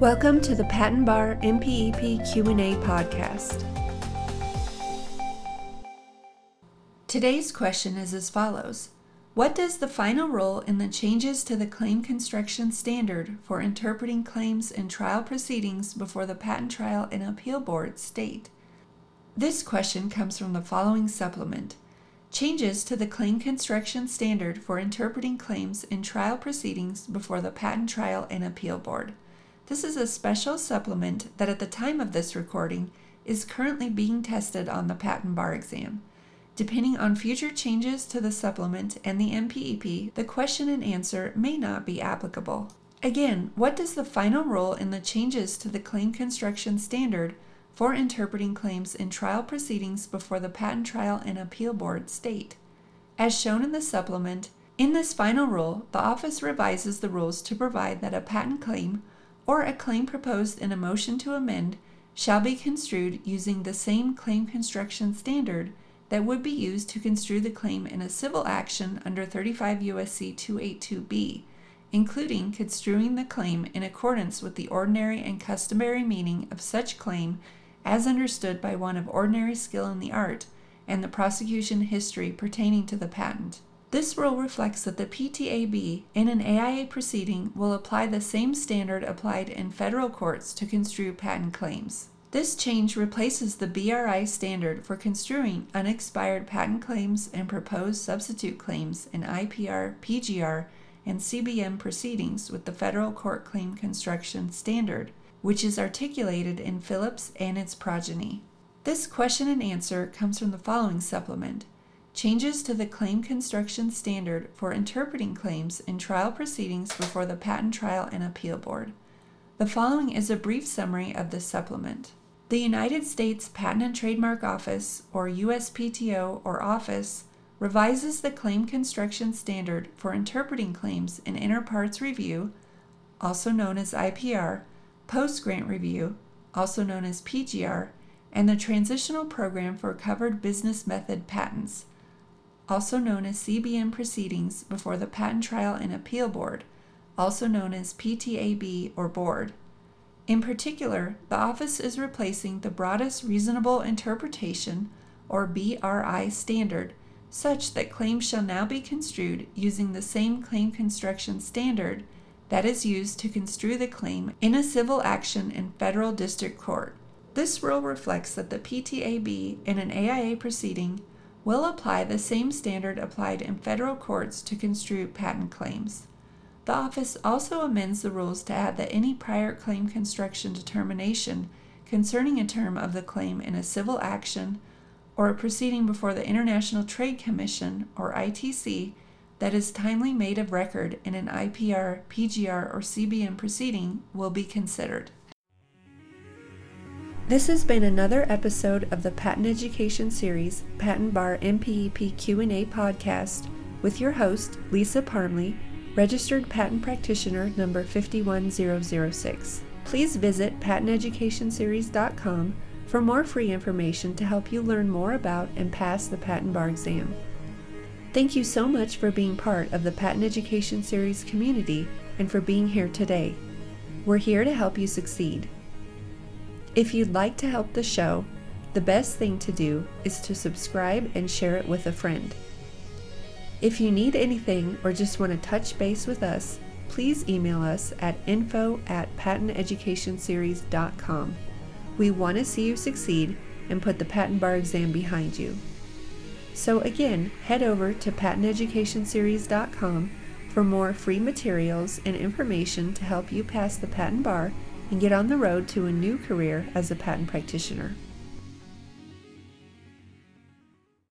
Welcome to the Patent Bar MPEP Q&A podcast. Today's question is as follows: What does the final rule in the changes to the claim construction standard for interpreting claims in trial proceedings before the Patent Trial and Appeal Board state? This question comes from the following supplement. Changes to the claim construction standard for interpreting claims in trial proceedings before the Patent Trial and Appeal Board. This is a special supplement that at the time of this recording is currently being tested on the patent bar exam. Depending on future changes to the supplement and the MPEP, the question and answer may not be applicable. Again, what does the final rule in the changes to the claim construction standard for interpreting claims in trial proceedings before the Patent Trial and Appeal Board state? As shown in the supplement, in this final rule, the office revises the rules to provide that a patent claim or a claim proposed in a motion to amend shall be construed using the same claim construction standard that would be used to construe the claim in a civil action under 35 U.S.C. 282b, including construing the claim in accordance with the ordinary and customary meaning of such claim as understood by one of ordinary skill in the art and the prosecution history pertaining to the patent. This rule reflects that the PTAB in an AIA proceeding will apply the same standard applied in federal courts to construe patent claims. This change replaces the BRI standard for construing unexpired patent claims and proposed substitute claims in IPR, PGR, and CBM proceedings with the Federal Court Claim Construction Standard, which is articulated in Phillips and its progeny. This question and answer comes from the following supplement Changes to the claim construction standard for interpreting claims in trial proceedings before the Patent Trial and Appeal Board. The following is a brief summary of this supplement. The United States Patent and Trademark Office, or USPTO or Office, revises the claim construction standard for interpreting claims in inter partes review, also known as IPR, post grant review, also known as PGR, and the Transitional Program for Covered Business Method Patents, also known as CBM proceedings before the Patent Trial and Appeal Board, also known as PTAB or Board. In particular, the office is replacing the broadest reasonable interpretation or BRI standard such that claims shall now be construed using the same claim construction standard that is used to construe the claim in a civil action in federal district court. This rule reflects that the PTAB in an AIA proceeding will apply the same standard applied in federal courts to construe patent claims. The office also amends the rules to add that any prior claim construction determination concerning a term of the claim in a civil action or a proceeding before the International Trade Commission or ITC that is timely made of record in an IPR, PGR, or CBM proceeding will be considered. This has been another episode of the Patent Education Series Patent Bar MPEP Q&A podcast with your host Lisa Parmley, registered patent practitioner number 51006. Please visit patenteducationseries.com for more free information to help you learn more about and pass the patent bar exam. Thank you so much for being part of the Patent Education Series community and for being here today. We're here to help you succeed. If you'd like to help the show, the best thing to do is to subscribe and share it with a friend. If you need anything or just want to touch base with us, please email us at info at patenteducationseries.com. We want to see you succeed and put the patent bar exam behind you. So again, head over to patenteducationseries.com for more free materials and information to help you pass the patent bar and get on the road to a new career as a patent practitioner.